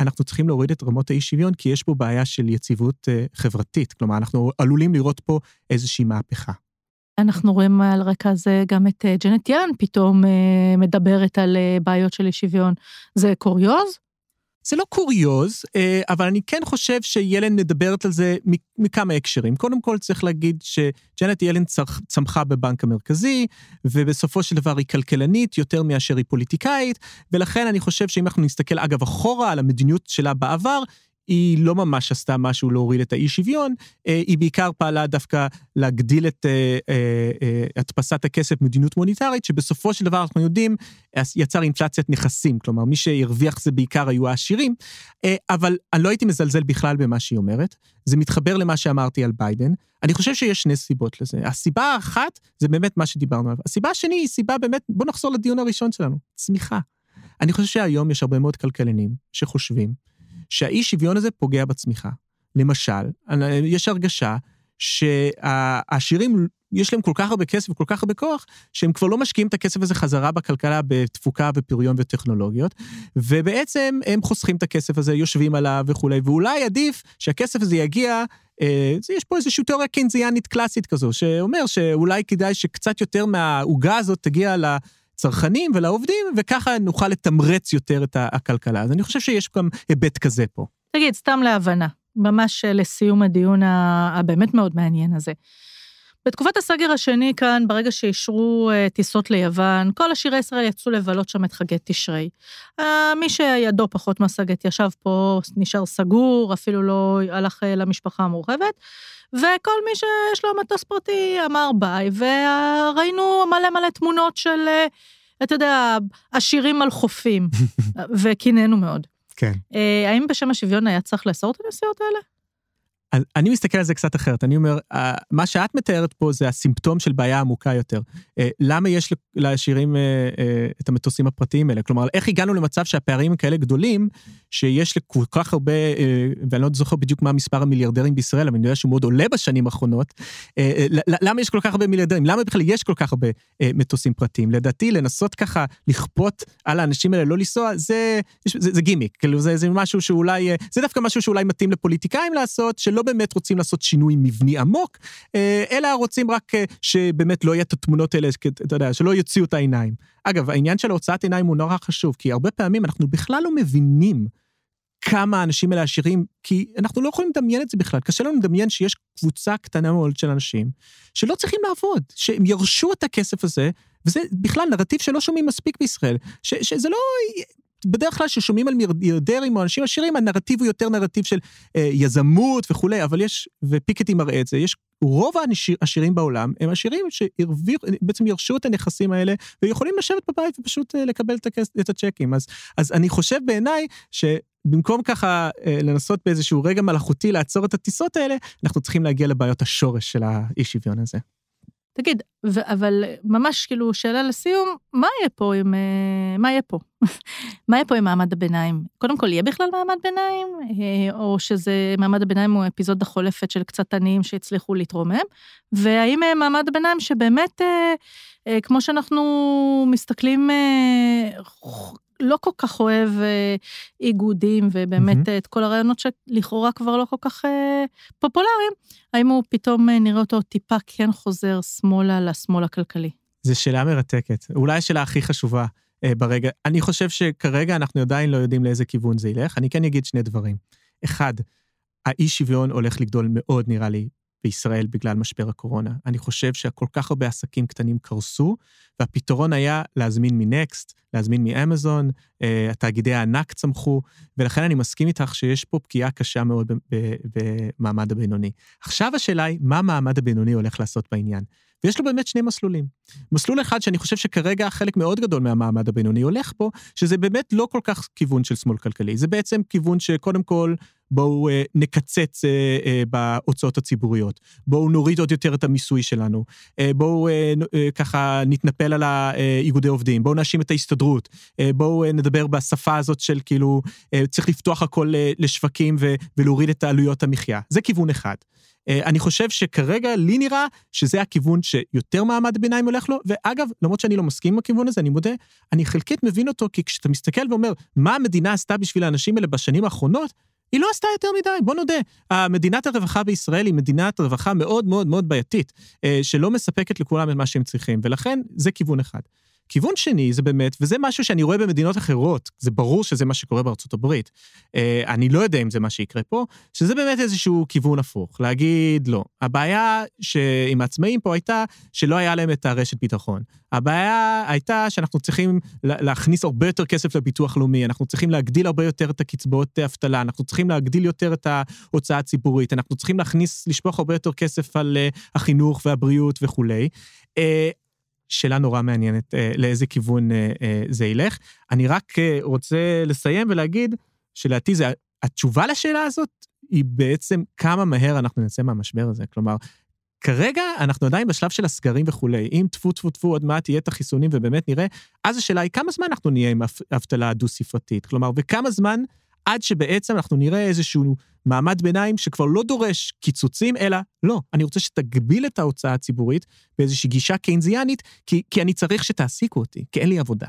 אנחנו צריכים להוריד את רמות האי שוויון, כי יש פה בעיה של יציבות אה, חברתית. כלומר, אנחנו עלולים לראות פה איזושהי מהפכה. אנחנו רואים על רקע הזה גם את אה, ג'נט יאן פתאום מדברת על בעיות של אי שוויון. זה קוריוז? זה לא קוריוז, אה, אבל אני כן חושב שילן מדברת על זה מכמה הקשרים. קודם כל צריך להגיד שג'נט ילן צמחה בבנק המרכזי, ובסופו של דבר היא כלכלנית יותר מאשר היא פוליטיקאית, ולכן אני חושב שאם אנחנו נסתכל, אגב, אחורה על המדיניות שלה בעבר, היא לא ממש עשתה משהו להוריד את האי שוויון, אה, היא בעיקר פעלה דווקא להגדיל את אה, אה, הדפסת הכסף מדיניות מוניטרית, שבסופו של דבר אנחנו יודעים, יצר אינפלציית נכסים, כלומר מי שהרוויח זה בעיקר היו העשירים, אבל אני לא הייתי מזלזל בכלל במה שהיא אומרת, זה מתחבר למה שאמרתי על ביידן. אני חושב שיש שני סיבות לזה. הסיבה האחת זה באמת מה שדיברנו עליו. הסיבה השני היא סיבה באמת, בואו נחזור לדיון הראשון שלנו, צמיחה. אני חושב שהיום יש הרבה מאוד כלכלנים שחושבים שהאי שוויון הזה פוגע בצמיחה. למשל, יש הרגשה שהעשירים, יש להם כל כך הרבה כסף וכל כך הרבה כוח, שהם כבר לא משקיעים את הכסף הזה חזרה בכלכלה בתפוקה ופריון וטכנולוגיות, ובעצם הם חוסכים את הכסף הזה, יושבים עליו וכולי, ואולי עדיף שהכסף הזה יגיע אה, יש פה איזושהי תיאוריה קיינזיאנית קלאסית כזו, שאומר שאולי כדאי שקצת יותר מהעוגה הזאת תגיע לצרכנים ולעובדים, וככה נוכל לתמרץ יותר את הכלכלה. אז אני חושב שיש גם היבט כזה פה. תגיד, סתם להבנה, ממש לסיום הדיון הבאמת מאוד מעניין הזה. בתקופת הסגר השני כאן, ברגע שאישרו uh, טיסות ליוון, כל עשירי ישראל יצאו לבלות שם את חגי תשרי. Uh, מי שידו פחות משגת ישב פה, נשאר סגור, אפילו לא הלך uh, למשפחה המורחבת, וכל מי שיש לו מטוס פרטי אמר ביי, וראינו מלא מלא תמונות של, אתה יודע, עשירים על חופים, וקינאנו מאוד. כן. האם בשם השוויון היה צריך לאסור את הנסיעות האלה? אני מסתכל על זה קצת אחרת, אני אומר, מה שאת מתארת פה זה הסימפטום של בעיה עמוקה יותר. אה, למה יש לעשירים אה, אה, את המטוסים הפרטיים האלה? כלומר, איך הגענו למצב שהפערים הם כאלה גדולים, שיש לכל כך הרבה, ואני לא זוכר בדיוק מה מספר המיליארדרים בישראל, אבל אני יודע שהוא מאוד עולה בשנים האחרונות, למה יש כל כך הרבה מיליארדרים? למה בכלל יש כל כך הרבה מטוסים פרטיים? לדעתי, לנסות ככה לכפות על האנשים האלה לא לנסוע, זה, זה, זה גימיק, כאילו זה, זה משהו שאולי, זה דווקא משהו שאולי מתאים לפוליטיקאים לעשות, שלא באמת רוצים לעשות שינוי מבני עמוק, אה, אלא רוצים רק אה, שבאמת לא יהיה את התמונות האלה, אתה יודע, שלא יוציאו את העיניים. אגב, העניין של הוצאת עיניים הוא נורא חשוב, כי הרבה פעמים אנחנו בכלל לא מבינים כמה האנשים האלה עשירים, כי אנחנו לא יכולים לדמיין את זה בכלל. קשה לנו לדמיין שיש קבוצה קטנה מאוד של אנשים שלא צריכים לעבוד, שהם ירשו את הכסף הזה, וזה בכלל נרטיב שלא שומעים מספיק בישראל, ש, שזה לא בדרך כלל כששומעים על מיליארדרים או אנשים עשירים, הנרטיב הוא יותר נרטיב של אה, יזמות וכולי, אבל יש, ופיקטי מראה את זה, יש, רוב העשירים בעולם הם עשירים שבעצם ירשו את הנכסים האלה ויכולים לשבת בבית ופשוט אה, לקבל את, הכס, את הצ'קים. אז, אז אני חושב בעיניי שבמקום ככה אה, לנסות באיזשהו רגע מלאכותי לעצור את הטיסות האלה, אנחנו צריכים להגיע לבעיות השורש של האי שוויון הזה. תגיד, ו- אבל ממש כאילו שאלה לסיום, מה יהיה פה עם... אה, מה יהיה פה? מה יהיה פה עם מעמד הביניים? קודם כל, יהיה בכלל מעמד ביניים? אה, או שזה מעמד הביניים הוא אפיזודה חולפת של קצת עניים שהצליחו להתרומם? והאם אה, מעמד הביניים שבאמת, כמו שאנחנו מסתכלים לא כל כך אוהב אה, איגודים, ובאמת mm-hmm. את כל הרעיונות שלכאורה כבר לא כל כך אה, פופולריים, האם הוא פתאום אה, נראה אותו טיפה כן חוזר שמאלה לשמאל הכלכלי? זו שאלה מרתקת, אולי השאלה הכי חשובה אה, ברגע. אני חושב שכרגע אנחנו עדיין לא יודעים לאיזה כיוון זה ילך. אני כן אגיד שני דברים. אחד, האי שוויון הולך לגדול מאוד, נראה לי, בישראל בגלל משבר הקורונה. אני חושב שכל כך הרבה עסקים קטנים קרסו, והפתרון היה להזמין מנקסט, להזמין מאמזון, uh, התאגידי הענק צמחו, ולכן אני מסכים איתך שיש פה פגיעה קשה מאוד במעמד הבינוני. עכשיו השאלה היא, מה המעמד הבינוני הולך לעשות בעניין? ויש לו באמת שני מסלולים. מסלול אחד שאני חושב שכרגע חלק מאוד גדול מהמעמד הבינוני הולך בו, שזה באמת לא כל כך כיוון של שמאל כלכלי, זה בעצם כיוון שקודם כל בואו אה, נקצץ אה, אה, בהוצאות הציבוריות, בואו נוריד עוד יותר את המיסוי שלנו, אה, בואו אה, אה, ככה נתנפל על האיגודי עובדים, בואו נאשים את ההסתדרות, אה, בואו אה, נדבר בשפה הזאת של כאילו אה, צריך לפתוח הכל אה, לשווקים ו, ולהוריד את העלויות המחיה. זה כיוון אחד. אה, אני חושב שכרגע לי נראה שזה הכיוון שיותר מעמד הביניים הולך לו, ואגב, למרות שאני לא מסכים עם הכיוון הזה, אני מודה, אני חלקית מבין אותו, כי כשאתה מסתכל ואומר, מה המדינה עשתה בשביל האנשים האלה בשנים האחרונות, היא לא עשתה יותר מדי, בוא נודה. מדינת הרווחה בישראל היא מדינת רווחה מאוד מאוד מאוד בעייתית, אה, שלא מספקת לכולם את מה שהם צריכים, ולכן זה כיוון אחד. כיוון שני זה באמת, וזה משהו שאני רואה במדינות אחרות, זה ברור שזה מה שקורה בארצות הברית. אה, אני לא יודע אם זה מה שיקרה פה, שזה באמת איזשהו כיוון הפוך, להגיד לא. הבעיה עם העצמאים פה הייתה שלא היה להם את הרשת ביטחון. הבעיה הייתה שאנחנו צריכים להכניס הרבה יותר כסף לביטוח לאומי, אנחנו צריכים להגדיל הרבה יותר את הקצבאות אבטלה, אנחנו צריכים להגדיל יותר את ההוצאה הציבורית, אנחנו צריכים להכניס, לשפוך הרבה יותר כסף על uh, החינוך והבריאות וכולי. שאלה נורא מעניינת אה, לאיזה כיוון אה, אה, זה ילך. אני רק אה, רוצה לסיים ולהגיד שלדעתי התשובה לשאלה הזאת היא בעצם כמה מהר אנחנו נצא מהמשבר הזה. כלומר, כרגע אנחנו עדיין בשלב של הסגרים וכולי. אם טפו טפו טפו עוד מעט יהיה את החיסונים ובאמת נראה, אז השאלה היא כמה זמן אנחנו נהיה עם אבטלה דו-ספרתית. כלומר, וכמה זמן עד שבעצם אנחנו נראה איזשהו מעמד ביניים שכבר לא דורש קיצוצים, אלא לא, אני רוצה שתגביל את ההוצאה הציבורית באיזושהי גישה קיינזיאנית, כי, כי אני צריך שתעסיקו אותי, כי אין לי עבודה.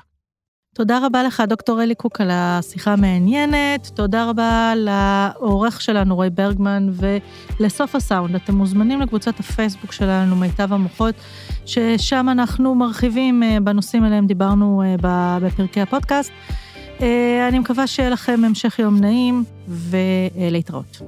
תודה רבה לך, דוקטור אלי קוק, על השיחה המעניינת. תודה רבה לעורך שלנו, רועי ברגמן, ולסוף הסאונד. אתם מוזמנים לקבוצת הפייסבוק שלנו, מיטב המוחות, ששם אנחנו מרחיבים אה, בנושאים עליהם דיברנו אה, בפרקי הפודקאסט. אה, אני מקווה שיהיה לכם המשך יום נעים ולהתראות.